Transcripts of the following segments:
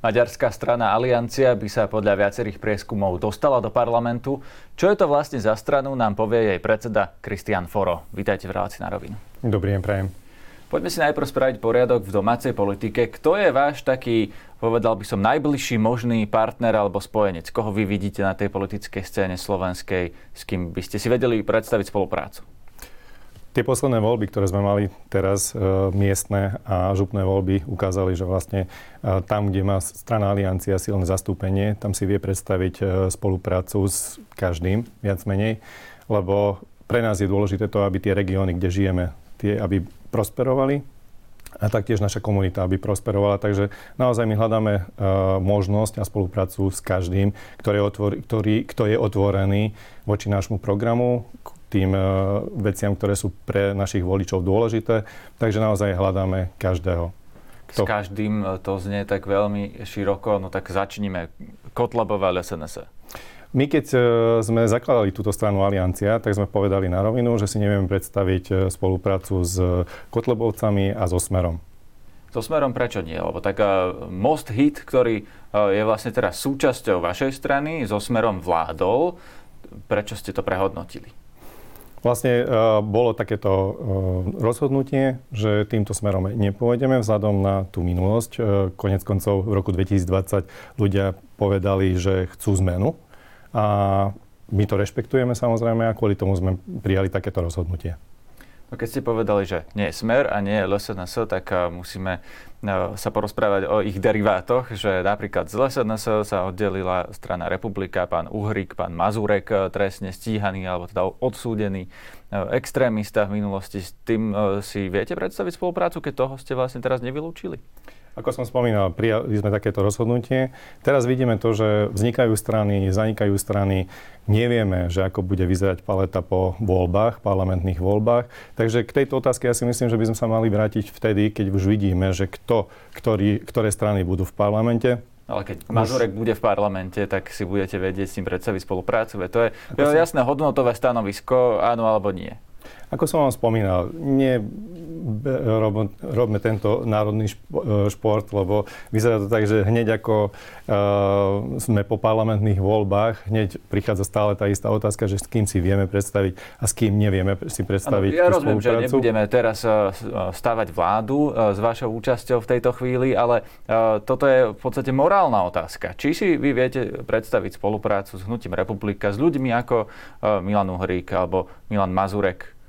Maďarská strana Aliancia by sa podľa viacerých prieskumov dostala do parlamentu. Čo je to vlastne za stranu, nám povie jej predseda Kristian Foro. Vítajte v relácii na rovinu. Dobrý deň, prajem. Poďme si najprv spraviť poriadok v domácej politike. Kto je váš taký, povedal by som, najbližší možný partner alebo spojenec? Koho vy vidíte na tej politickej scéne slovenskej, s kým by ste si vedeli predstaviť spoluprácu? Tie posledné voľby, ktoré sme mali teraz, e, miestne a župné voľby, ukázali, že vlastne e, tam, kde má strana Aliancia silné zastúpenie, tam si vie predstaviť e, spoluprácu s každým, viac menej, lebo pre nás je dôležité to, aby tie regióny, kde žijeme, tie, aby prosperovali a taktiež naša komunita, aby prosperovala. Takže naozaj my hľadáme uh, možnosť a spoluprácu s každým, ktorý otvor, ktorý, kto je otvorený voči nášmu programu, tým e, veciam, ktoré sú pre našich voličov dôležité. Takže naozaj hľadáme každého. S každým e, to znie tak veľmi široko, no tak začníme. Kotlebové SNS. My keď e, sme zakladali túto stranu Aliancia, tak sme povedali na rovinu, že si nevieme predstaviť spoluprácu s Kotlebovcami a so Smerom. So Smerom prečo nie? Lebo tak Most Hit, ktorý je vlastne teraz súčasťou vašej strany, so Smerom vládol, prečo ste to prehodnotili? Vlastne uh, bolo takéto uh, rozhodnutie, že týmto smerom nepôjdeme vzhľadom na tú minulosť. Uh, konec koncov v roku 2020 ľudia povedali, že chcú zmenu a my to rešpektujeme samozrejme a kvôli tomu sme prijali takéto rozhodnutie. No keď ste povedali, že nie je Smer a nie je LSNS, tak musíme sa porozprávať o ich derivátoch, že napríklad z LSNS sa oddelila strana Republika, pán Uhrik, pán Mazurek trestne stíhaný alebo teda odsúdený extrémista v minulosti. S tým si viete predstaviť spoluprácu, keď toho ste vlastne teraz nevylúčili? Ako som spomínal, prijali sme takéto rozhodnutie. Teraz vidíme to, že vznikajú strany, zanikajú strany. Nevieme, že ako bude vyzerať paleta po voľbách, parlamentných voľbách. Takže k tejto otázke ja si myslím, že by sme sa mali vrátiť vtedy, keď už vidíme, že kto, ktorý, ktoré strany budú v parlamente. Ale keď Mazurek bude v parlamente, tak si budete vedieť s tým predstaviť spoluprácu. To je, to je jasné hodnotové stanovisko, áno alebo nie. Ako som vám spomínal, nie rob, robme tento národný šport, lebo vyzerá to tak, že hneď ako uh, sme po parlamentných voľbách, hneď prichádza stále tá istá otázka, že s kým si vieme predstaviť a s kým nevieme si predstaviť ano, Ja rozumiem, že nebudeme teraz uh, stavať vládu s vašou účasťou v tejto chvíli, ale uh, toto je v podstate morálna otázka. Či si vy viete predstaviť spoluprácu s Hnutím Republika, s ľuďmi ako uh, Milan Uhrík alebo Milan Mazurek,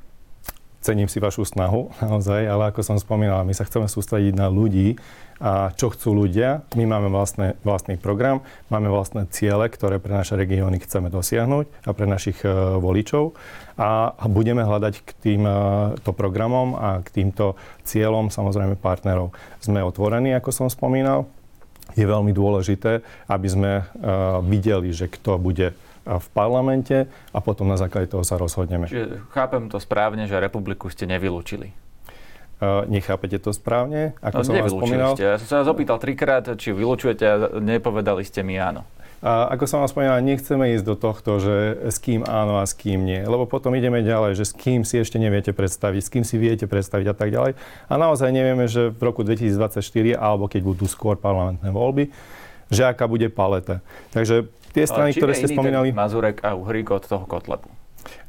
cením si vašu snahu, naozaj, ale ako som spomínal, my sa chceme sústrediť na ľudí a čo chcú ľudia. My máme vlastné, vlastný program, máme vlastné ciele, ktoré pre naše regióny chceme dosiahnuť a pre našich uh, voličov a budeme hľadať k týmto e, programom a k týmto cieľom samozrejme partnerov. Sme otvorení, ako som spomínal. Je veľmi dôležité, aby sme uh, videli, že kto bude v parlamente a potom na základe toho sa rozhodneme. Čiže chápem to správne, že republiku ste nevylúčili. Uh, nechápete to správne? Ako no, som vás spomínal? ste. Ja som sa vás opýtal trikrát, či vylúčujete a nepovedali ste mi áno. A ako som vás spomínal, nechceme ísť do tohto, že s kým áno a s kým nie. Lebo potom ideme ďalej, že s kým si ešte neviete predstaviť, s kým si viete predstaviť a tak ďalej. A naozaj nevieme, že v roku 2024, alebo keď budú skôr parlamentné voľby, že aká bude paleta. Takže tie strany, ktoré ste spomínali... Mazurek a Uhrík od toho Kotlebu?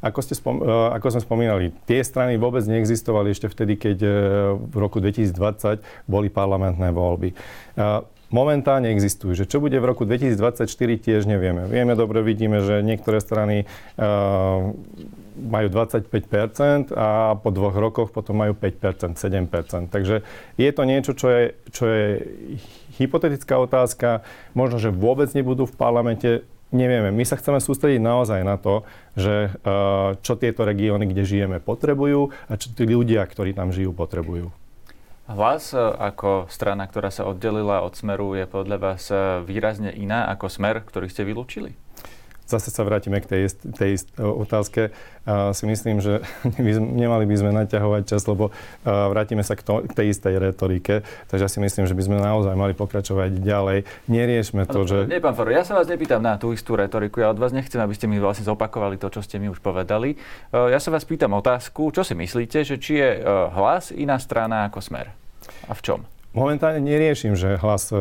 Ako, ste spom- e, ako sme spomínali, tie strany vôbec neexistovali ešte vtedy, keď e, v roku 2020 boli parlamentné voľby. E, momentálne existujú. Že čo bude v roku 2024, tiež nevieme. Vieme dobre, vidíme, že niektoré strany uh, majú 25% a po dvoch rokoch potom majú 5%, 7%. Takže je to niečo, čo je, čo je hypotetická otázka. Možno, že vôbec nebudú v parlamente. Nevieme. My sa chceme sústrediť naozaj na to, že uh, čo tieto regióny, kde žijeme, potrebujú a čo tí ľudia, ktorí tam žijú, potrebujú. Hlas e, ako strana, ktorá sa oddelila od Smeru, je podľa vás e, výrazne iná ako Smer, ktorý ste vylúčili? Zase sa vrátime k tej, tej otázke. A si myslím, že nemali by sme naťahovať čas, lebo vrátime sa k, to, k tej istej retorike. Takže ja si myslím, že by sme naozaj mali pokračovať ďalej. Neriešme to, že... Nie, pán Faro, ja sa vás nepýtam na tú istú retoriku. Ja od vás nechcem, aby ste mi vlastne zopakovali to, čo ste mi už povedali. Ja sa vás pýtam otázku, čo si myslíte, že či je hlas iná strana ako smer? A v čom? Momentálne neriešim, že hlas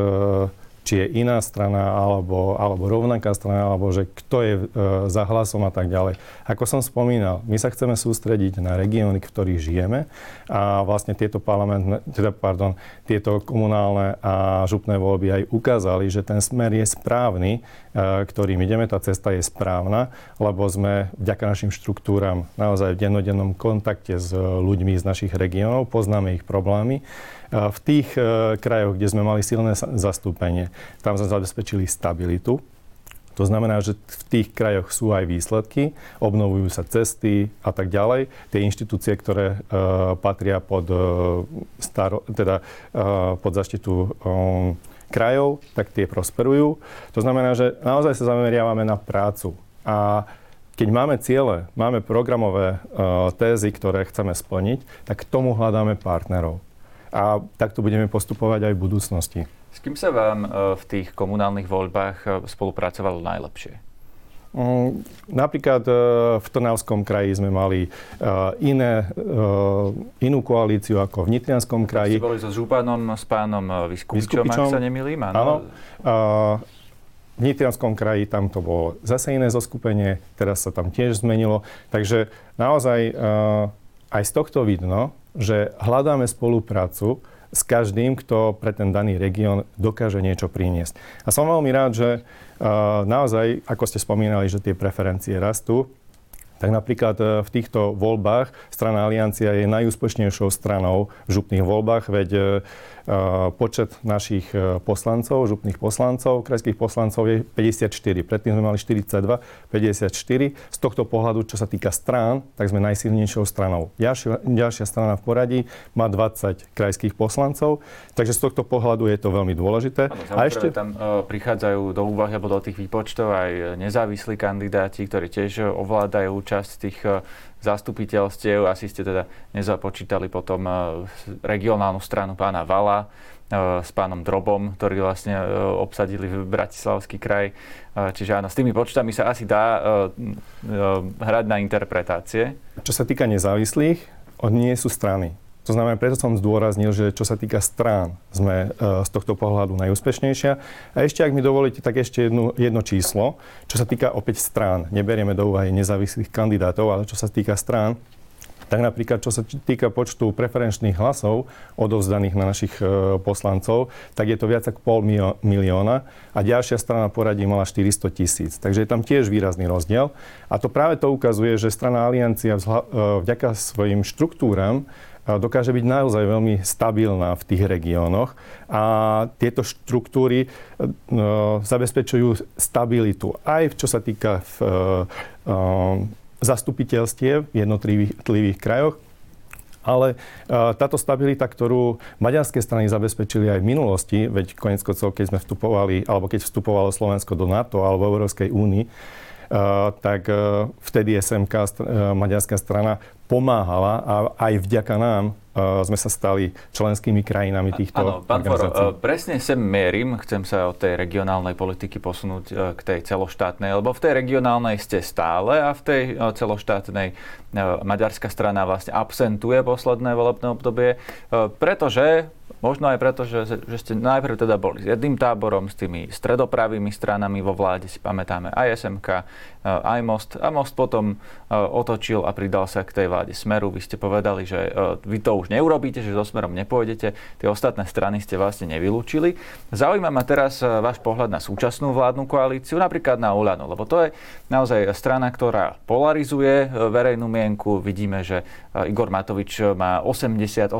či je iná strana, alebo, alebo rovnaká strana, alebo že kto je e, za hlasom a tak ďalej. Ako som spomínal, my sa chceme sústrediť na regióny, v ktorých žijeme a vlastne tieto parlamentné, teda, pardon, tieto komunálne a župné voľby aj ukázali, že ten smer je správny, e, ktorým ideme, tá cesta je správna, lebo sme vďaka našim štruktúram naozaj v dennodennom kontakte s ľuďmi z našich regiónov, poznáme ich problémy v tých e, krajoch, kde sme mali silné zastúpenie, tam sme zabezpečili stabilitu. To znamená, že v tých krajoch sú aj výsledky, obnovujú sa cesty a tak ďalej. Tie inštitúcie, ktoré uh, patria pod, uh, staro, teda, pod zaštitu krajov, tak tie prosperujú. To znamená, že naozaj sa zameriavame na prácu. A keď máme ciele, máme programové tézy, ktoré chceme splniť, tak k tomu hľadáme partnerov a takto budeme postupovať aj v budúcnosti. S kým sa vám e, v tých komunálnych voľbách e, spolupracovalo najlepšie? Mm, napríklad e, v Trnavskom kraji sme mali iné, inú koalíciu ako v Nitrianskom kraji. Ste boli so Županom, s pánom Vyskupičom, Vyskupičom ak sa nemýlim, áno. áno. V Nitrianskom kraji tam to bolo zase iné zoskupenie, teraz sa tam tiež zmenilo. Takže naozaj aj z tohto vidno, že hľadáme spoluprácu s každým, kto pre ten daný región dokáže niečo priniesť. A som veľmi rád, že uh, naozaj, ako ste spomínali, že tie preferencie rastú, tak napríklad e, v týchto voľbách strana Aliancia je najúspešnejšou stranou v župných voľbách, veď e, počet našich e, poslancov, župných poslancov, krajských poslancov je 54. Predtým sme mali 42, 54. Z tohto pohľadu, čo sa týka strán, tak sme najsilnejšou stranou. Ďalšia, ďalšia strana v poradí má 20 krajských poslancov, takže z tohto pohľadu je to veľmi dôležité. Ano, a ešte tam prichádzajú do úvahy alebo do tých výpočtov aj nezávislí kandidáti, ktorí tiež ovládajú časť tých zastupiteľstiev. Asi ste teda nezapočítali potom e, regionálnu stranu pána Vala e, s pánom Drobom, ktorí vlastne obsadili v Bratislavský kraj. Čiže áno, s tými počtami sa asi dá hrať na interpretácie. Čo sa týka nezávislých, oni nie sú strany. To znamená, preto som zdôraznil, že čo sa týka strán, sme e, z tohto pohľadu najúspešnejšia. A ešte, ak mi dovolíte, tak ešte jedno, jedno číslo, čo sa týka opäť strán. Neberieme do úvahy nezávislých kandidátov, ale čo sa týka strán, tak napríklad, čo sa týka počtu preferenčných hlasov odovzdaných na našich e, poslancov, tak je to viac ako pol milióna a ďalšia strana poradí mala 400 tisíc. Takže je tam tiež výrazný rozdiel. A to práve to ukazuje, že strana Aliancia e, vďaka svojim štruktúram dokáže byť naozaj veľmi stabilná v tých regiónoch. A tieto štruktúry no, zabezpečujú stabilitu aj čo sa týka v, uh, zastupiteľstiev v jednotlivých krajoch, ale táto stabilita, ktorú maďarské strany zabezpečili aj v minulosti, veď konec koncov, keď sme vstupovali, alebo keď vstupovalo Slovensko do NATO alebo Európskej únii, tak uh, vtedy SMK, maďarská strana, pomáhala a aj vďaka nám uh, sme sa stali členskými krajinami týchto Áno, pán. Foro, uh, presne sem mierim, chcem sa od tej regionálnej politiky posunúť uh, k tej celoštátnej, lebo v tej regionálnej ste stále a v tej uh, celoštátnej uh, maďarská strana vlastne absentuje posledné volebné obdobie, uh, pretože Možno aj preto, že, že ste najprv teda boli s jedným táborom, s tými stredopravými stranami vo vláde, si pamätáme aj SMK, aj. A Most potom eh, otočil a pridal sa k tej vláde Smeru. Vy ste povedali, že eh, vy to už neurobíte, že so Smerom nepôjdete. Tie ostatné strany ste vlastne nevylúčili. Zaujíma ma teraz váš pohľad na súčasnú vládnu koalíciu, napríklad na Ulano, lebo to je naozaj strana, ktorá polarizuje verejnú mienku. Vidíme, že Igor Matovič má 88%,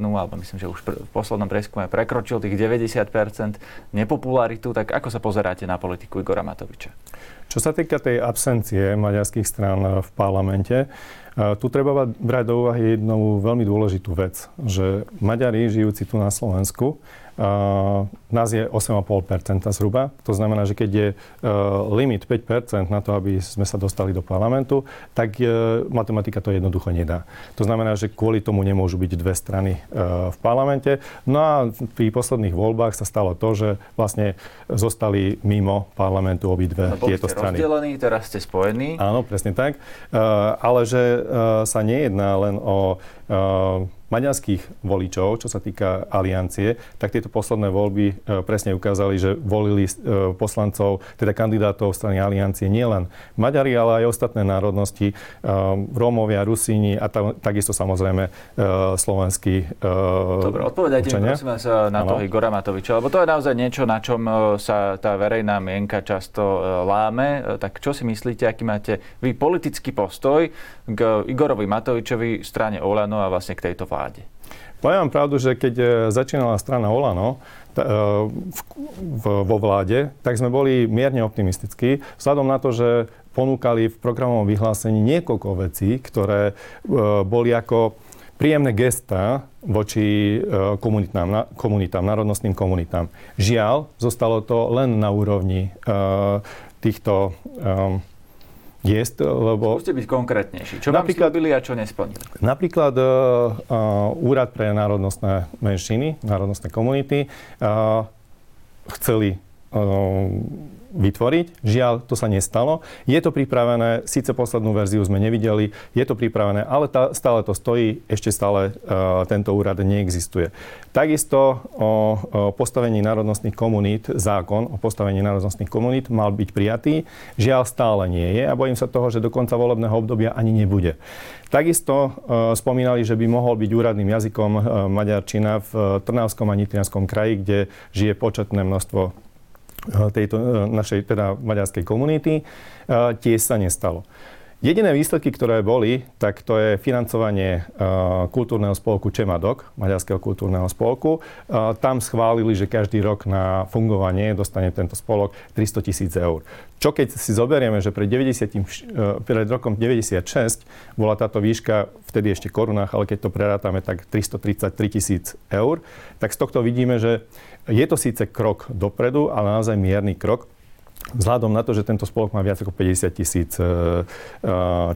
alebo myslím, že už v poslednom preskume prekročil tých 90% nepopularitu, tak ako sa pozeráte na politiku Igora Matoviča? Čo sa týka tej absencie maďarských strán v parlamente, tu treba brať do úvahy jednu veľmi dôležitú vec, že Maďari žijúci tu na Slovensku nás je 8,5% zhruba. To znamená, že keď je uh, limit 5% na to, aby sme sa dostali do parlamentu, tak uh, matematika to jednoducho nedá. To znamená, že kvôli tomu nemôžu byť dve strany uh, v parlamente. No a pri posledných voľbách sa stalo to, že vlastne zostali mimo parlamentu obidve no, tieto strany. rozdelení, teraz ste spojení. Áno, presne tak. Ale že sa nejedná len o maďarských voličov, čo sa týka aliancie, tak tieto posledné voľby e, presne ukázali, že volili e, poslancov, teda kandidátov strany aliancie nielen Maďari, ale aj ostatné národnosti, e, Rómovia, Rusíni a tam, takisto samozrejme slovenskí Dobre, odpovedajte mi prosím vás na ano. toho Igora Matoviča, lebo to je naozaj niečo, na čom sa tá verejná mienka často láme. Tak čo si myslíte, aký máte vy politický postoj k Igorovi Matovičovi, strane Olano a vlastne k tejto vláde? Poviem vám pravdu, že keď e, začínala strana Olano t- e, vo vláde, tak sme boli mierne optimistickí, vzhľadom na to, že ponúkali v programovom vyhlásení niekoľko vecí, ktoré e, boli ako príjemné gesta voči komunitám, komunitám, národnostným komunitám. Žiaľ, zostalo to len na úrovni týchto jest, lebo... Skúste byť konkrétnejší. Čo napríklad, vám slúbili a čo nesplnili? Napríklad uh, uh, Úrad pre národnostné menšiny, národnostné komunity uh, chceli uh, vytvoriť. Žiaľ, to sa nestalo. Je to pripravené, síce poslednú verziu sme nevideli, je to pripravené, ale tá, stále to stojí, ešte stále uh, tento úrad neexistuje. Takisto o, o postavení národnostných komunít, zákon o postavení národnostných komunít mal byť prijatý. Žiaľ, stále nie je a bojím sa toho, že do konca volebného obdobia ani nebude. Takisto uh, spomínali, že by mohol byť úradným jazykom uh, maďarčina v Trnavskom a Nitrianskom kraji, kde žije početné množstvo tejto eh, našej teda maďarskej komunity, eh, tiež sa nestalo. Jediné výsledky, ktoré boli, tak to je financovanie kultúrneho spolku Čemadok, Maďarského kultúrneho spolku. Tam schválili, že každý rok na fungovanie dostane tento spolok 300 tisíc eur. Čo keď si zoberieme, že pred, 90, pred rokom 96 bola táto výška vtedy ešte korunách, ale keď to prerátame, tak 333 tisíc eur, tak z tohto vidíme, že je to síce krok dopredu, ale naozaj mierny krok. Vzhľadom na to, že tento spolok má viac ako 50 tisíc e, e,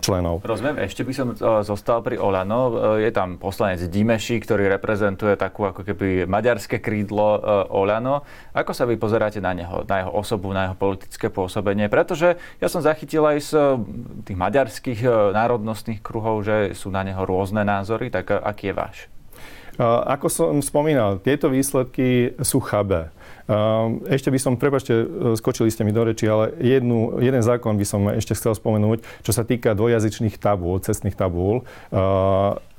členov. Rozumiem, ešte by som e, zostal pri Olano. Je tam poslanec Dimeši, ktorý reprezentuje takú ako keby maďarské krídlo Olano. Ako sa vy pozeráte na neho, na jeho osobu, na jeho politické pôsobenie? Pretože ja som zachytil aj z tých maďarských národnostných kruhov, že sú na neho rôzne názory, tak aký je váš? Ako som spomínal, tieto výsledky sú chabé. Ešte by som, prepačte, skočili ste mi do reči, ale jednu, jeden zákon by som ešte chcel spomenúť, čo sa týka dvojazyčných tabúl, cestných tabúl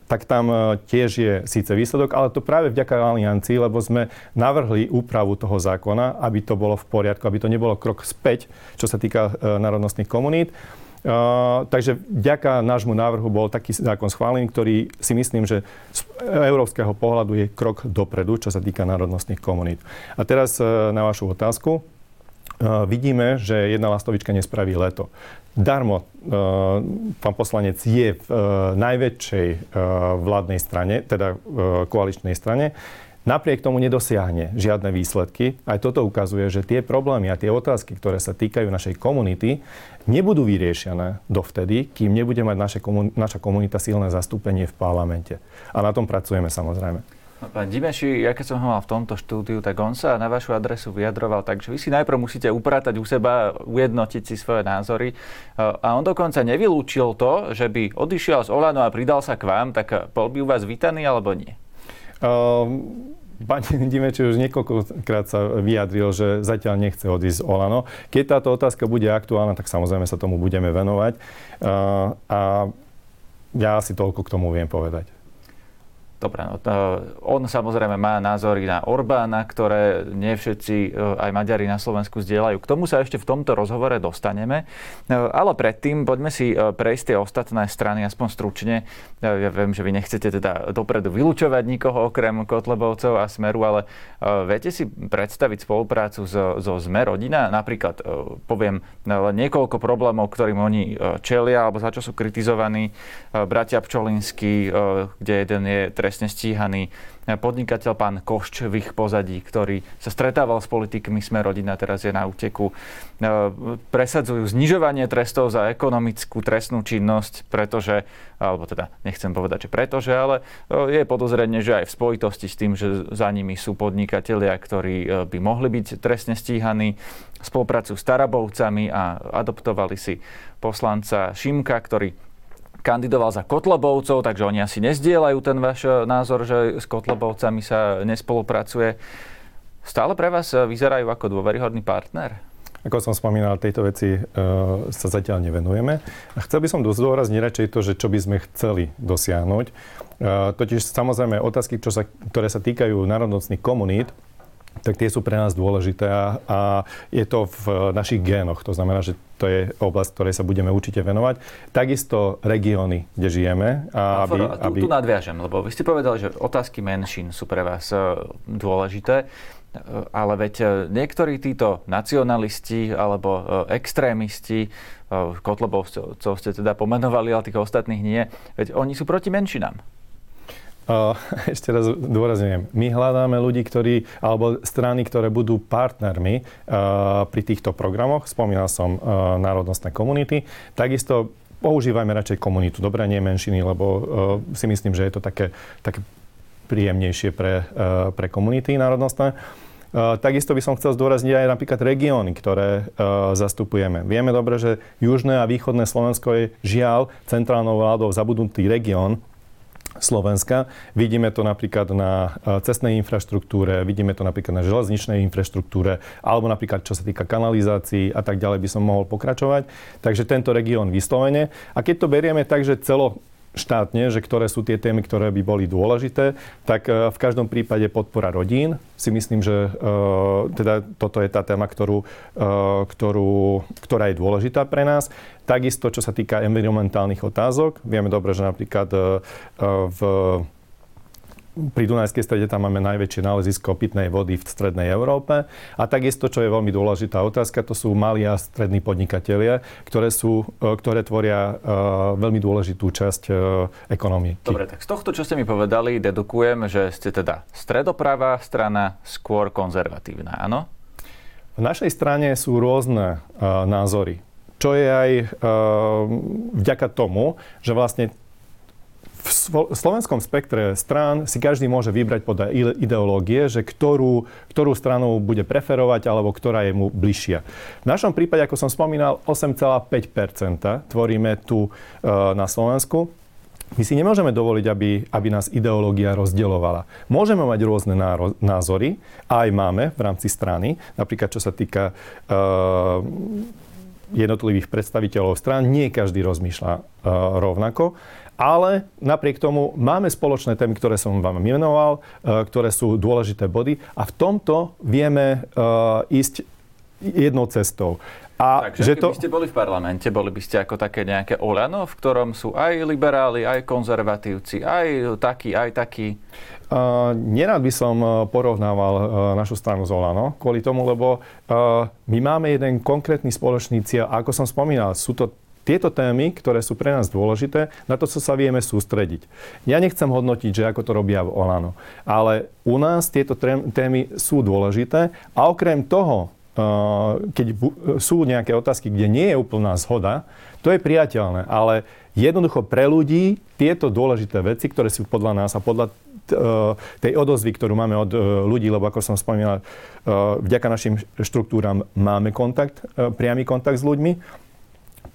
tak tam tiež je síce výsledok, ale to práve vďaka aliancii, lebo sme navrhli úpravu toho zákona, aby to bolo v poriadku, aby to nebolo krok späť, čo sa týka e, národnostných komunít. Takže vďaka nášmu návrhu bol taký zákon schválený, ktorý si myslím, že z európskeho pohľadu je krok dopredu, čo sa týka národnostných komunít. A teraz uh, na vašu otázku. Uh, vidíme, že jedna lastovička nespraví leto. Darmo pán poslanec je v najväčšej vládnej strane, teda koaličnej strane napriek tomu nedosiahne žiadne výsledky. Aj toto ukazuje, že tie problémy a tie otázky, ktoré sa týkajú našej komunity, nebudú vyriešené dovtedy, kým nebude mať naše komun- naša komunita silné zastúpenie v parlamente. A na tom pracujeme samozrejme. No, pán Dimeši, ja keď som ho mal v tomto štúdiu, tak on sa na vašu adresu vyjadroval tak, že vy si najprv musíte upratať u seba, ujednotiť si svoje názory. A on dokonca nevylúčil to, že by odišiel z Olano a pridal sa k vám, tak bol by u vás vítaný alebo nie? Um, Pani Dimeči už niekoľkokrát sa vyjadril, že zatiaľ nechce odísť z Olano. Keď táto otázka bude aktuálna, tak samozrejme sa tomu budeme venovať. A ja si toľko k tomu viem povedať. Dobre, no, on samozrejme má názory na Orbána, ktoré nie všetci, e, aj Maďari na Slovensku zdieľajú. K tomu sa ešte v tomto rozhovore dostaneme. E, ale predtým poďme si e, prejsť tie ostatné strany, aspoň stručne. Ja viem, že vy nechcete teda dopredu vylúčovať nikoho okrem Kotlebovcov a Smeru, ale viete si predstaviť spoluprácu so, so Sme rodina? Napríklad poviem niekoľko problémov, ktorým oni čelia, alebo za čo sú kritizovaní. Bratia Pčolinský, kde jeden je trestne stíhaný podnikateľ pán Košč v ich pozadí, ktorý sa stretával s politikmi Sme rodina, teraz je na úteku. E, presadzujú znižovanie trestov za ekonomickú trestnú činnosť, pretože, alebo teda nechcem povedať, že pretože, ale e, je podozrenie, že aj v spojitosti s tým, že za nimi sú podnikatelia, ktorí e, by mohli byť trestne stíhaní, spolupracujú s Tarabovcami a adoptovali si poslanca Šimka, ktorý kandidoval za Kotlobovcov, takže oni asi nezdieľajú ten váš názor, že s Kotlobovcami sa nespolupracuje. Stále pre vás vyzerajú ako dôveryhodný partner? Ako som spomínal, tejto veci e, sa zatiaľ nevenujeme. A chcel by som zdôrazniť radšej to, že čo by sme chceli dosiahnuť. E, totiž samozrejme otázky, čo sa, ktoré sa týkajú národnostných komunít, tak tie sú pre nás dôležité a, a je to v našich génoch. To znamená, že to je oblasť, ktorej sa budeme určite venovať. Takisto regióny, kde žijeme. A aby, tu, aby... tu nadviažem, lebo vy ste povedali, že otázky menšín sú pre vás e, dôležité. E, ale veď e, niektorí títo nacionalisti alebo extrémisti, Kotlobovcov ste teda pomenovali, ale tých ostatných nie, veď oni sú proti menšinám. ešte raz dôrazňujem, my hľadáme ľudí, ktorí, alebo strany, ktoré budú partnermi pri týchto programoch. Spomínal som národnostné komunity. Takisto používajme radšej komunitu, dobre, nie menšiny, lebo si myslím, že je to také, také príjemnejšie pre, pre komunity národnostné. Takisto by som chcel zdôrazniť aj napríklad regióny, ktoré zastupujeme. Vieme dobre, že južné a východné Slovensko je žiaľ centrálnou vládou zabudnutý región, Slovenska. Vidíme to napríklad na e, cestnej infraštruktúre, vidíme to napríklad na železničnej infraštruktúre, alebo napríklad čo sa týka kanalizácií a tak ďalej by som mohol pokračovať. Takže tento región vyslovene. A keď to berieme tak, že celo štátne, že ktoré sú tie témy, ktoré by boli dôležité, tak e, v každom prípade podpora rodín. Si myslím, že e, teda toto je tá téma, ktorú, ktorú, ktorá je dôležitá pre nás. Takisto, čo sa týka environmentálnych otázok, vieme dobre, že napríklad e, v pri Dunajskej strede tam máme najväčšie nálezisko pitnej vody v strednej Európe. A takisto, čo je veľmi dôležitá otázka, to sú malí a strední podnikatelia, ktoré, sú, e, ktoré tvoria uh, veľmi dôležitú časť uh, ekonomiky. Dobre, tak z tohto, čo ste mi povedali, dedukujem, že ste teda stredopravá strana, skôr konzervatívna, áno? V našej strane sú rôzne názory čo je aj vďaka tomu, že vlastne v slovenskom spektre strán si každý môže vybrať podľa ideológie, že ktorú, ktorú stranu bude preferovať alebo ktorá je mu bližšia. V našom prípade, ako som spomínal, 8,5% tvoríme tu uh, na Slovensku. My si nemôžeme dovoliť, aby, aby nás ideológia rozdeľovala. Môžeme mať rôzne názory, a aj máme v rámci strany, napríklad čo sa týka uh, jednotlivých predstaviteľov strán. Nie každý rozmýšľa uh, rovnako. Ale napriek tomu máme spoločné témy, ktoré som vám menoval, uh, ktoré sú dôležité body a v tomto vieme uh, ísť jednou cestou. A Takže že to... ste boli v parlamente, boli by ste ako také nejaké Olano, v ktorom sú aj liberáli, aj konzervatívci, aj takí, aj takí? Uh, nerád by som porovnával uh, našu stranu z Olano, kvôli tomu, lebo uh, my máme jeden konkrétny spoločný cieľ. A ako som spomínal, sú to tieto témy, ktoré sú pre nás dôležité, na to, čo sa vieme sústrediť. Ja nechcem hodnotiť, že ako to robia v Olano, ale u nás tieto témy sú dôležité a okrem toho, keď sú nejaké otázky, kde nie je úplná zhoda, to je priateľné. Ale jednoducho pre ľudí tieto dôležité veci, ktoré sú podľa nás a podľa e, tej odozvy, ktorú máme od e, ľudí, lebo ako som spomínal, e, vďaka našim štruktúram máme kontakt, priamy kontakt s ľuďmi.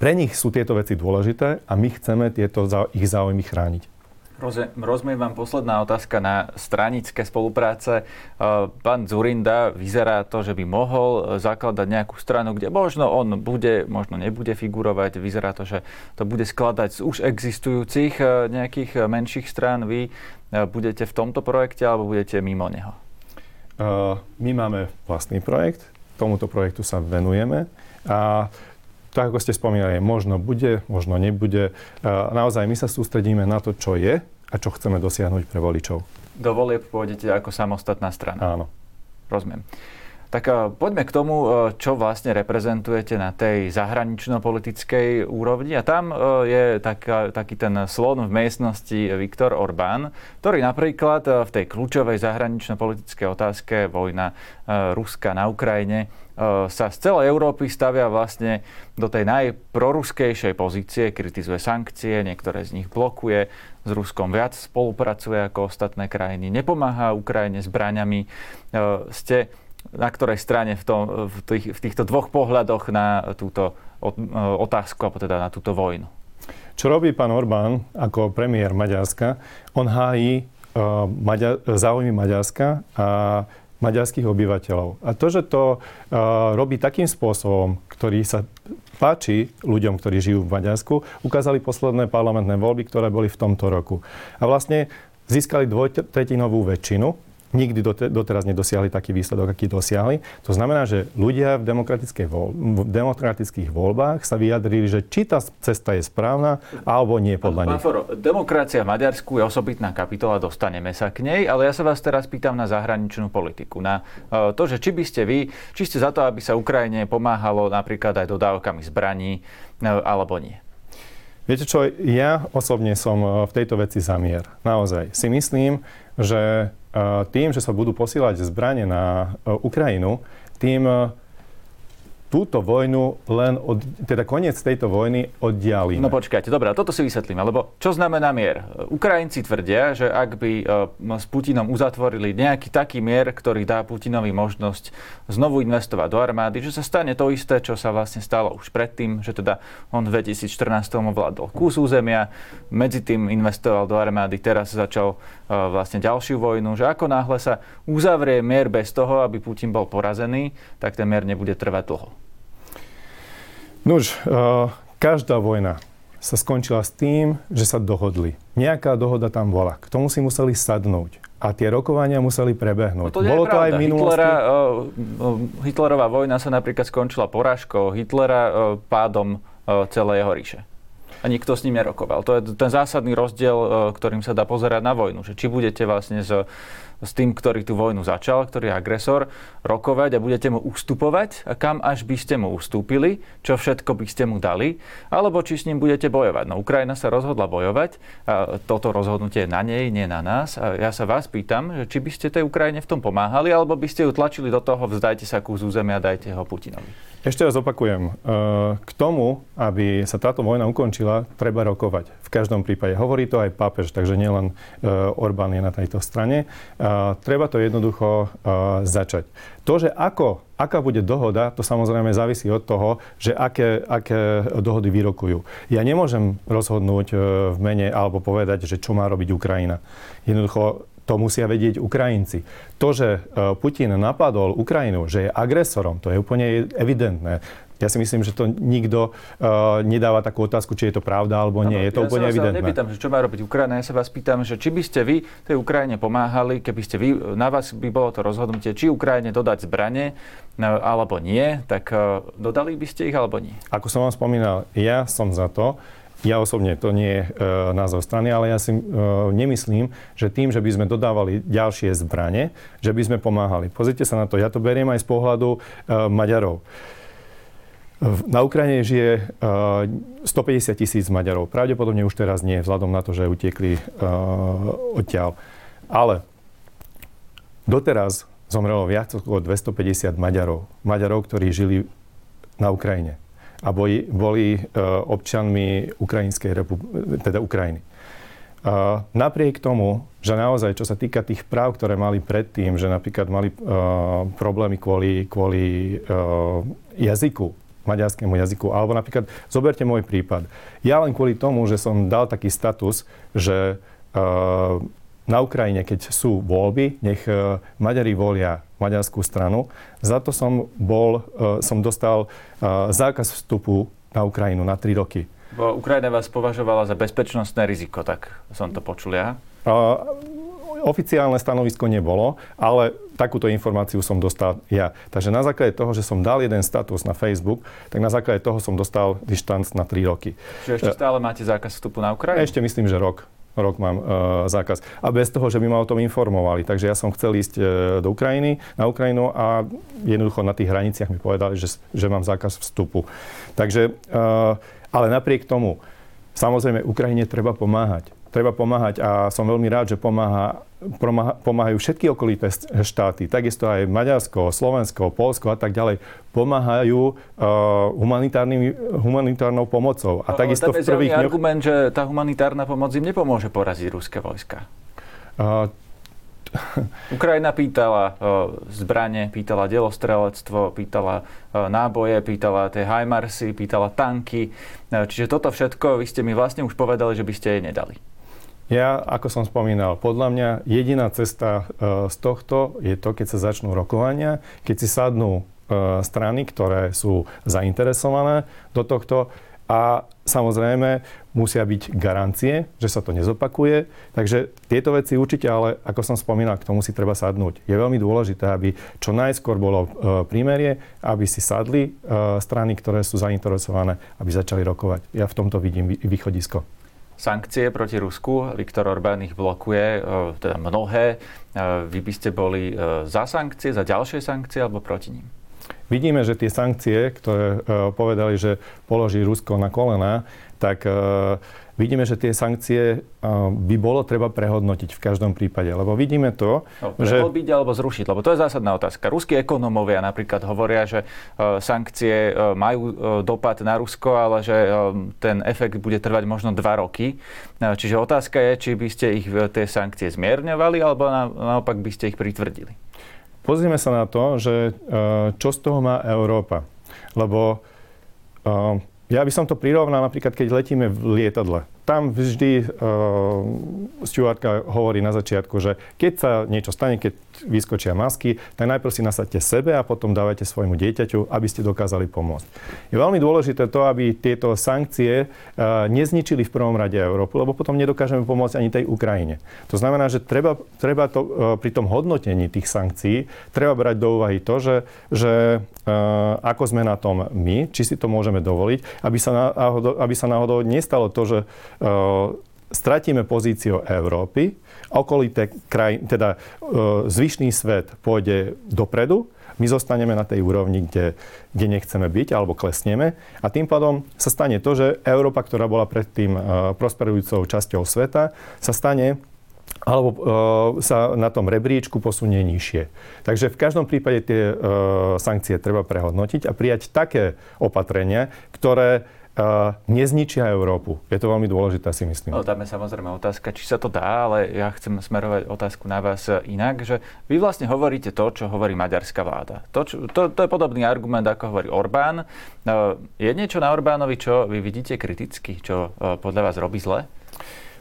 Pre nich sú tieto veci dôležité a my chceme tieto ich záujmy chrániť. Rozumiem vám posledná otázka na stranické spolupráce. E, pán Zurinda vyzerá to, že by mohol e, zakladať nejakú stranu, kde možno on bude, možno nebude figurovať. Vyzerá to, že to bude skladať z už existujúcich e, nejakých menších strán. Vy budete v tomto projekte alebo budete mimo neho? My máme vlastný projekt, tomuto projektu sa venujeme a tak ako ste spomínali, možno bude, možno nebude. Naozaj my sa sústredíme na to, čo je a čo chceme dosiahnuť pre voličov. Do volieb pôjdete ako samostatná strana. Áno. Rozumiem. Tak uh, poďme k tomu, uh, čo vlastne reprezentujete na tej zahranično-politickej úrovni. A tam uh, je tak, taký ten slon v miestnosti Viktor Orbán, ktorý napríklad v tej kľúčovej zahranično-politickej otázke vojna Ruska na Ukrajine sa z celej Európy stavia vlastne do tej najproruskejšej pozície, kritizuje sankcie, niektoré z nich blokuje, s Ruskom viac spolupracuje ako ostatné krajiny, nepomáha Ukrajine zbraňami. Ste na ktorej strane v, tom, v, tých, v týchto dvoch pohľadoch na túto otázku, alebo teda na túto vojnu? Čo robí pán Orbán ako premiér Maďarska? On hájí uh, Maďa- záujmy Maďarska a maďarských obyvateľov. A to, že to uh, robí takým spôsobom, ktorý sa páči ľuďom, ktorí žijú v Maďarsku, ukázali posledné parlamentné voľby, ktoré boli v tomto roku. A vlastne získali dvojtretinovú väčšinu nikdy doteraz nedosiahli taký výsledok, aký dosiahli. To znamená, že ľudia v, voľ, v demokratických voľbách sa vyjadrili, že či tá cesta je správna, alebo nie podľa nich. Foro, demokracia v Maďarsku je osobitná kapitola, dostaneme sa k nej, ale ja sa vás teraz pýtam na zahraničnú politiku. Na e, to, že či by ste vy, či ste za to, aby sa Ukrajine pomáhalo napríklad aj dodávkami zbraní, e, alebo nie. Viete čo, ja osobne som e, v tejto veci zamier. Naozaj. Si myslím, že tým, že sa budú posielať zbranie na e, Ukrajinu, tým e, túto vojnu len, od, teda koniec tejto vojny oddialíme. No počkajte, dobré, toto si vysvetlíme, lebo čo znamená mier? Ukrajinci tvrdia, že ak by uh, s Putinom uzatvorili nejaký taký mier, ktorý dá Putinovi možnosť znovu investovať do armády, že sa stane to isté, čo sa vlastne stalo už predtým, že teda on v 2014 ovládol kus územia, medzi tým investoval do armády, teraz začal uh, vlastne ďalšiu vojnu, že ako náhle sa uzavrie mier bez toho, aby Putin bol porazený, tak ten mier nebude trvať dlho. Nuž, uh, každá vojna sa skončila s tým, že sa dohodli. Nejaká dohoda tam bola. K tomu si museli sadnúť. A tie rokovania museli prebehnúť. No to Bolo to aj v minulosti. Hitlera, uh, Hitlerová vojna sa napríklad skončila porážkou Hitlera uh, pádom uh, celej jeho ríše. A nikto s ním nerokoval. To je ten zásadný rozdiel, uh, ktorým sa dá pozerať na vojnu. Že či budete vlastne z s tým, ktorý tú vojnu začal, ktorý je agresor, rokovať a budete mu ustupovať a kam až by ste mu ustúpili, čo všetko by ste mu dali, alebo či s ním budete bojovať. No Ukrajina sa rozhodla bojovať a toto rozhodnutie je na nej, nie na nás. A ja sa vás pýtam, že či by ste tej Ukrajine v tom pomáhali, alebo by ste ju tlačili do toho, vzdajte sa kus územia dajte ho Putinovi. Ešte raz opakujem. E, k tomu, aby sa táto vojna ukončila, treba rokovať. V každom prípade. Hovorí to aj pápež, takže nielen e, Orbán je na tejto strane. Treba to jednoducho e, začať. To, že ako, aká bude dohoda, to samozrejme závisí od toho, že aké, aké dohody vyrokujú. Ja nemôžem rozhodnúť v mene alebo povedať, že čo má robiť Ukrajina. Jednoducho to musia vedieť Ukrajinci. To, že e, Putin napadol Ukrajinu, že je agresorom, to je úplne evidentné. Ja si myslím, že to nikto uh, nedáva takú otázku, či je to pravda alebo nie. Ano, je to ja úplne sa evidentné. Ja nepýtam, že čo má robiť Ukrajina, ja sa vás pýtam, že či by ste vy tej Ukrajine pomáhali, keby ste vy, na vás by bolo to rozhodnutie, či Ukrajine dodať zbranie no, alebo nie, tak uh, dodali by ste ich alebo nie? Ako som vám spomínal, ja som za to, ja osobne, to nie je e, strany, ale ja si e, nemyslím, že tým, že by sme dodávali ďalšie zbranie, že by sme pomáhali. Pozrite sa na to, ja to beriem aj z pohľadu e, Maďarov. Na Ukrajine žije uh, 150 tisíc Maďarov. Pravdepodobne už teraz nie, vzhľadom na to, že utiekli uh, odtiaľ. Ale doteraz zomrelo viac ako 250 Maďarov. Maďarov, ktorí žili na Ukrajine a boli, boli e, občanmi Ukrajinskej republiky, teda Ukrajiny. A napriek tomu, že naozaj, čo sa týka tých práv, ktoré mali predtým, že napríklad mali uh, problémy kvôli, kvôli uh, jazyku, maďarskému jazyku, alebo napríklad, zoberte môj prípad. Ja len kvôli tomu, že som dal taký status, že uh, na Ukrajine, keď sú voľby, nech e, Maďari volia maďarskú stranu. Za to som bol, e, som dostal e, zákaz vstupu na Ukrajinu na 3 roky. Bo Ukrajina vás považovala za bezpečnostné riziko, tak som to počul ja. oficiálne stanovisko nebolo, ale takúto informáciu som dostal ja. Takže na základe toho, že som dal jeden status na Facebook, tak na základe toho som dostal dištanc na 3 roky. Čiže ešte stále máte zákaz vstupu na Ukrajinu? Ešte myslím, že rok rok mám e, zákaz. A bez toho, že by ma o tom informovali. Takže ja som chcel ísť e, do Ukrajiny, na Ukrajinu a jednoducho na tých hraniciach mi povedali, že, že mám zákaz vstupu. Takže, e, ale napriek tomu, samozrejme, Ukrajine treba pomáhať treba pomáhať a som veľmi rád, že pomáha, pomáhajú všetky okolité štáty, takisto aj Maďarsko, Slovensko, Polsko a tak ďalej, pomáhajú uh, humanitárnou pomocou. A takisto v prvých dňoch... argument, že tá humanitárna pomoc im nepomôže poraziť ruské vojska. Uh, Ukrajina pýtala zbranie, pýtala delostrelectvo, pýtala náboje, pýtala tie Heimarsy, pýtala tanky. Čiže toto všetko vy ste mi vlastne už povedali, že by ste jej nedali. Ja, ako som spomínal, podľa mňa jediná cesta z tohto je to, keď sa začnú rokovania, keď si sadnú strany, ktoré sú zainteresované do tohto a samozrejme musia byť garancie, že sa to nezopakuje. Takže tieto veci určite, ale ako som spomínal, k tomu si treba sadnúť. Je veľmi dôležité, aby čo najskôr bolo e, prímerie, aby si sadli e, strany, ktoré sú zainteresované, aby začali rokovať. Ja v tomto vidím východisko sankcie proti Rusku. Viktor Orbán ich blokuje, e, teda mnohé. Vy by ste boli za sankcie, za ďalšie sankcie alebo proti ním? Vidíme, že tie sankcie, ktoré povedali, že položí Rusko na kolena, tak vidíme, že tie sankcie uh, by bolo treba prehodnotiť v každom prípade. Lebo vidíme to, no, že... byť alebo zrušiť, lebo to je zásadná otázka. Ruskí ekonómovia napríklad hovoria, že uh, sankcie uh, majú dopad na Rusko, ale že ten efekt bude trvať možno dva roky. Čiže otázka je, či by ste ich tie sankcie zmierňovali, alebo na, naopak by ste ich pritvrdili. Pozrieme sa na to, že čo z toho má Európa. Lebo ja by som to prirovnal napríklad, keď letíme v lietadle. Tam vždy uh, stewardka hovorí na začiatku, že keď sa niečo stane, keď vyskočia masky, tak najprv si nasadte sebe a potom dávajte svojmu dieťaťu, aby ste dokázali pomôcť. Je veľmi dôležité to, aby tieto sankcie uh, nezničili v prvom rade Európu, lebo potom nedokážeme pomôcť ani tej Ukrajine. To znamená, že treba, treba to, uh, pri tom hodnotení tých sankcií treba brať do úvahy to, že, že uh, ako sme na tom my, či si to môžeme dovoliť, aby sa, náhodou, aby sa náhodou nestalo to, že stratíme pozíciu Európy, okolité kraj, teda zvyšný svet pôjde dopredu, my zostaneme na tej úrovni, kde, kde nechceme byť, alebo klesneme. A tým pádom sa stane to, že Európa, ktorá bola predtým prosperujúcou časťou sveta, sa stane alebo e, sa na tom rebríčku posunie nižšie. Takže v každom prípade tie e, sankcie treba prehodnotiť a prijať také opatrenia, ktoré uh, nezničia Európu. Je to veľmi dôležité, si myslím. No, dáme samozrejme otázka, či sa to dá, ale ja chcem smerovať otázku na vás inak, že vy vlastne hovoríte to, čo hovorí maďarská vláda. To, čo, to, to je podobný argument, ako hovorí Orbán. Uh, je niečo na Orbánovi, čo vy vidíte kriticky, čo uh, podľa vás robí zle?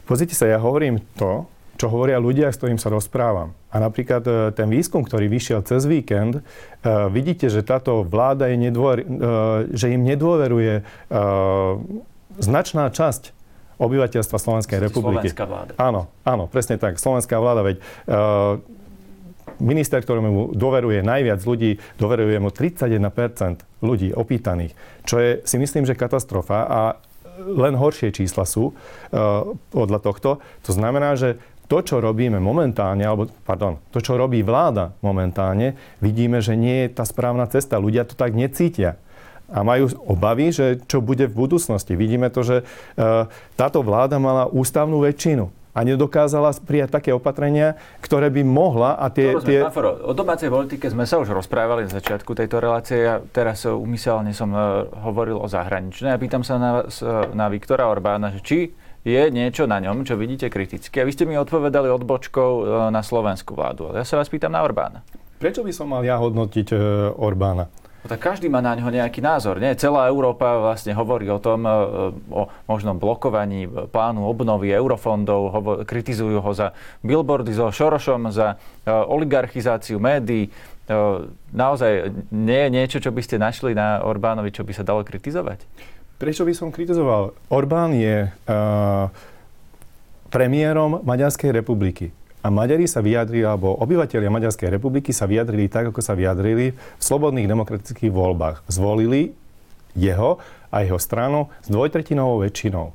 Pozrite sa, ja hovorím to, čo hovoria ľudia, s ktorým sa rozprávam. A napríklad e, ten výskum, ktorý vyšiel cez víkend, e, vidíte, že táto vláda je nedôver, e, že im nedôveruje značná časť obyvateľstva Slovenskej republiky. Slovenská vláda. Áno, áno, presne tak. Slovenská vláda, veď minister, ktorému dôveruje najviac ľudí, dôveruje mu 31% ľudí opýtaných, čo je si myslím, že katastrofa a len horšie čísla sú uh, podľa tohto. To znamená, že to, čo robíme momentálne, alebo pardon, to, čo robí vláda momentálne, vidíme, že nie je tá správna cesta. Ľudia to tak necítia a majú obavy, že čo bude v budúcnosti. Vidíme to, že e, táto vláda mala ústavnú väčšinu a nedokázala prijať také opatrenia, ktoré by mohla a tie... tie... Maforo, o domácej politike sme sa už rozprávali na začiatku tejto relácie. Ja teraz umyselne som e, hovoril o zahraničnej a pýtam sa na, na Viktora Orbána, že či je niečo na ňom, čo vidíte kriticky. A vy ste mi odpovedali odbočkou e, na slovenskú vládu. Ja sa vás pýtam na Orbána. Prečo by som mal ja hodnotiť e, Orbána? No tak každý má na ňo nejaký názor. Nie? Celá Európa vlastne hovorí o tom, e, o možnom blokovaní plánu obnovy eurofondov, hovo- kritizujú ho za billboardy so Šorošom, za oligarchizáciu médií. Naozaj nie je niečo, čo by ste našli na Orbánovi, čo by sa dalo kritizovať? Prečo by som kritizoval? Orbán je uh, premiérom Maďarskej republiky. A Maďari sa vyjadrili, alebo obyvateľia Maďarskej republiky sa vyjadrili tak, ako sa vyjadrili v slobodných demokratických voľbách. Zvolili jeho a jeho stranu s dvojtretinovou väčšinou.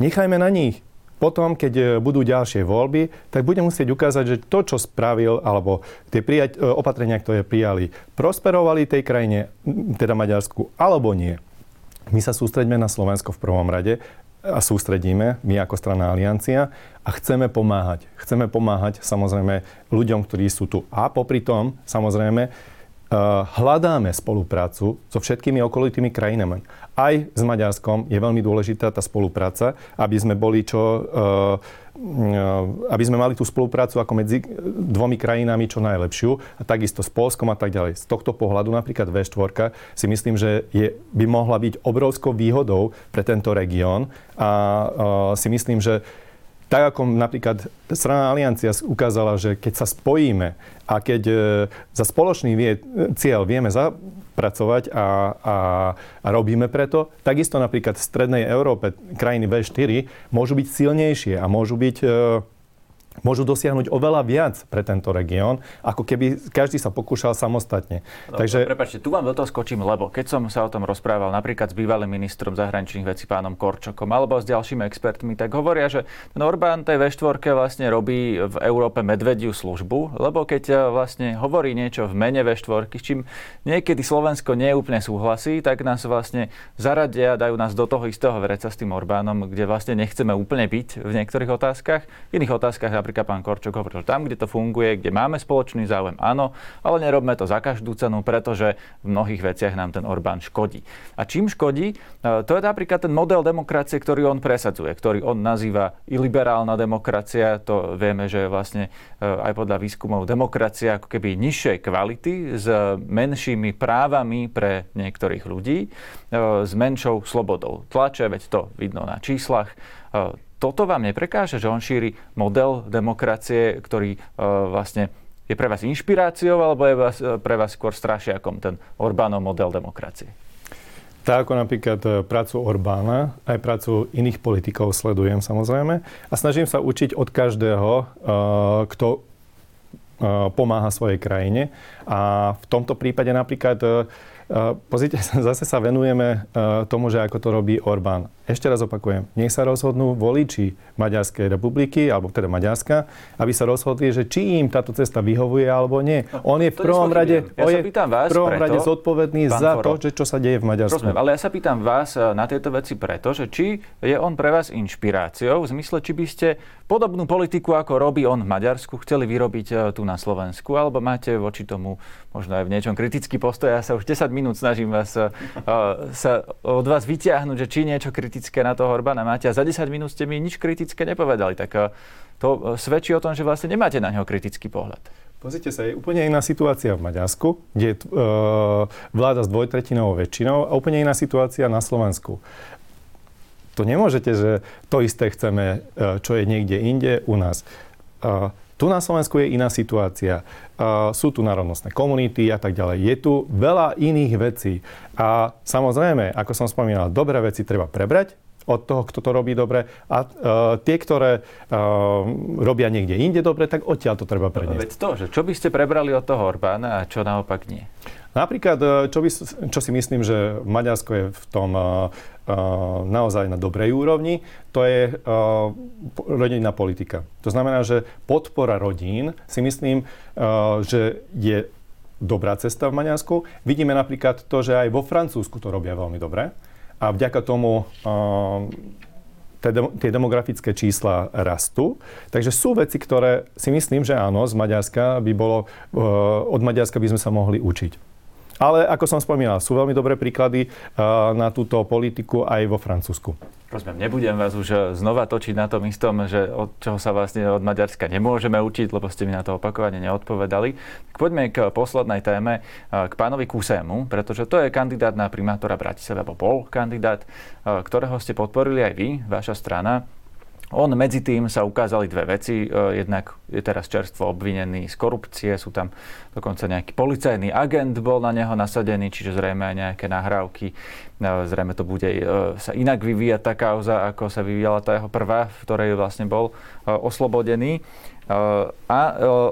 Nechajme na nich. Potom, keď e, budú ďalšie voľby, tak budem musieť ukázať, že to, čo spravil, alebo tie prijať, e, opatrenia, ktoré prijali, prosperovali tej krajine, teda Maďarsku, alebo nie. My sa sústredíme na Slovensko v prvom rade a sústredíme, my ako strana Aliancia a chceme pomáhať. Chceme pomáhať samozrejme ľuďom, ktorí sú tu. A popri tom, samozrejme, hľadáme spoluprácu so všetkými okolitými krajinami. Aj s Maďarskom je veľmi dôležitá tá spolupráca, aby sme boli čo aby sme mali tú spoluprácu ako medzi dvomi krajinami čo najlepšiu a takisto s Polskom a tak ďalej. Z tohto pohľadu napríklad V4 si myslím, že je, by mohla byť obrovskou výhodou pre tento región a si myslím, že tak ako napríklad strana Aliancia ukázala, že keď sa spojíme a keď e, za spoločný vie, cieľ vieme zapracovať a, a, a robíme preto, takisto napríklad v Strednej Európe krajiny V4 môžu byť silnejšie a môžu byť e, môžu dosiahnuť oveľa viac pre tento región, ako keby každý sa pokúšal samostatne. No, Takže... Prepačte, tu vám do toho skočím, lebo keď som sa o tom rozprával napríklad s bývalým ministrom zahraničných vecí pánom Korčokom alebo s ďalšími expertmi, tak hovoria, že ten Orbán tej V4 vlastne robí v Európe medvediu službu, lebo keď e, vlastne hovorí niečo v mene V4, s čím niekedy Slovensko neúplne súhlasí, tak nás vlastne zaradia, dajú nás do toho istého vreca s tým Orbánom, kde vlastne nechceme úplne byť v niektorých otázkach. V iných otázkach napríklad pán Korčok hovoril, tam, kde to funguje, kde máme spoločný záujem, áno, ale nerobme to za každú cenu, pretože v mnohých veciach nám ten Orbán škodí. A čím škodí? E, to je napríklad ten model demokracie, ktorý on presadzuje, ktorý on nazýva iliberálna demokracia. To vieme, že je vlastne e, aj podľa výskumov demokracia ako keby nižšej kvality s menšími právami pre niektorých ľudí, e, s menšou slobodou. Tlače, veď to vidno na číslach toto vám neprekáže, že on šíri model demokracie, ktorý uh, vlastne je pre vás inšpiráciou, alebo je vás, e, pre vás skôr strašiakom ten Orbánov model demokracie? Tak ako napríklad e, prácu Orbána, aj prácu iných politikov sledujem samozrejme a snažím sa učiť od každého, kto pomáha svojej krajine. A v tomto prípade napríklad pozrite, zase sa venujeme tomu, že ako to robí Orbán. Ešte raz opakujem, nech sa rozhodnú voliči Maďarskej republiky, alebo teda Maďarska, aby sa rozhodli, že či im táto cesta vyhovuje alebo nie. No, on je v prvom rade, ja on je vás v prvom preto, rade zodpovedný za Foro, to, že čo sa deje v Maďarsku. Rozumiem, ale ja sa pýtam vás eh, na tieto veci preto, že či je on pre vás inšpiráciou, v zmysle, či by ste podobnú politiku, ako robí on v Maďarsku, chceli vyrobiť eh, tu na Slovensku, alebo máte voči tomu možno aj v niečom kritický postoj. Ja sa už 10 minút snažím vás, uh, sa od vás vyťahnuť, že či niečo kritické kritické na toho Orbána máte a za 10 minút ste mi nič kritické nepovedali. Tak eh, to eh, svedčí o tom, že vlastne nemáte na neho kritický pohľad. Pozrite sa, je úplne iná situácia v Maďarsku, kde je e, vláda s dvojtretinovou väčšinou a úplne iná situácia na Slovensku. To nemôžete, že to isté chceme, čo je niekde inde u nás. E, tu na Slovensku je iná situácia. Uh, sú tu národnostné komunity a tak ďalej. Je tu veľa iných vecí. A samozrejme, ako som spomínal, dobré veci treba prebrať, od toho, kto to robí dobre. A uh, tie, ktoré uh, robia niekde inde dobre, tak odtiaľ to treba preniesť. Veď to, že čo by ste prebrali od toho Orbána a čo naopak nie? Napríklad, uh, čo, by, čo si myslím, že Maďarsko je v tom uh, uh, naozaj na dobrej úrovni, to je rodinná politika. To znamená, že podpora rodín si myslím, že je dobrá cesta v Maďarsku. Vidíme napríklad to, že aj vo Francúzsku to robia veľmi dobre a vďaka tomu tie demografické čísla rastú. Takže sú veci, ktoré si myslím, že áno, z Maďarska by bolo, od Maďarska by sme sa mohli učiť. Ale ako som spomínal, sú veľmi dobré príklady na túto politiku aj vo Francúzsku. Rozumiem, nebudem vás už e, znova točiť na tom istom, že od čoho sa vlastne od Maďarska nemôžeme učiť, lebo ste mi na to opakovane neodpovedali. Tak poďme k poslednej téme, e, k pánovi Kusému, pretože to je kandidát na primátora Bratislava, bol kandidát, ktorého ste podporili aj vy, vaša strana. On medzi tým sa ukázali dve veci. E, jednak je teraz čerstvo obvinený z korupcie, sú tam dokonca nejaký policajný agent bol na neho nasadený, čiže zrejme aj nejaké nahrávky. E, zrejme to bude e, sa inak vyvíjať tá kauza, ako sa vyvíjala tá jeho prvá, v ktorej vlastne bol oslobodený. A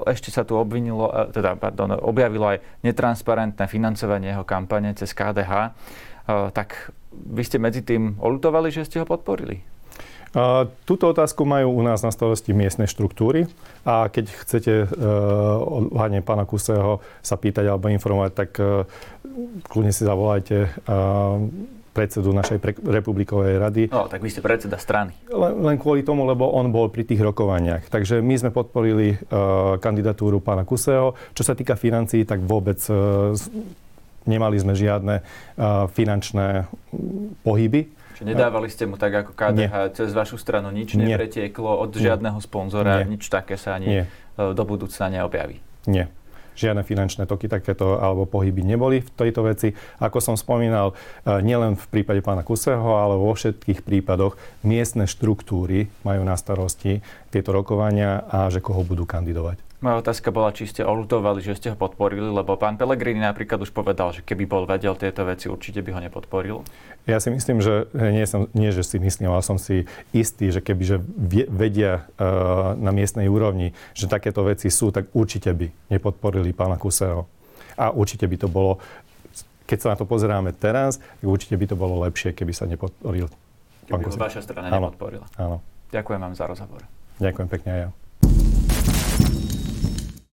ešte sa tu obvinilo, teda, pardon, objavilo aj netransparentné financovanie jeho kampane cez KDH. Tak vy ste medzi tým olutovali, že ste ho podporili? Túto otázku majú u nás na starosti miestne štruktúry a keď chcete e, hlavne pána Kuseho sa pýtať alebo informovať, tak e, kľudne si zavolajte e, predsedu našej pre- republikovej rady. No, tak vy ste predseda strany. Len, len kvôli tomu, lebo on bol pri tých rokovaniach. Takže my sme podporili uh, kandidatúru pána Kuseho. Čo sa týka financií, tak vôbec uh, nemali sme žiadne uh, finančné pohyby. Čiže nedávali ste mu tak ako KDH Nie. cez vašu stranu nič Nie. nepretieklo od žiadneho sponzora, Nie. nič také sa ani Nie. do budúcna neobjaví? Nie žiadne finančné toky takéto alebo pohyby neboli v tejto veci. Ako som spomínal, e, nielen v prípade pána Kuseho, ale vo všetkých prípadoch miestne štruktúry majú na starosti tieto rokovania a že koho budú kandidovať. Moja otázka bola, či ste olutovali, že ste ho podporili, lebo pán Pellegrini napríklad už povedal, že keby bol vedel tieto veci, určite by ho nepodporil. Ja si myslím, že nie, som, nie že si myslím, ale som si istý, že keby že vedia uh, na miestnej úrovni, že takéto veci sú, tak určite by nepodporili pána Kuseho. A určite by to bolo, keď sa na to pozeráme teraz, tak určite by to bolo lepšie, keby sa nepodporil pán Keby ho vaša strana áno, nepodporila. Áno. Ďakujem vám za rozhovor. Ďakujem pekne aj ja.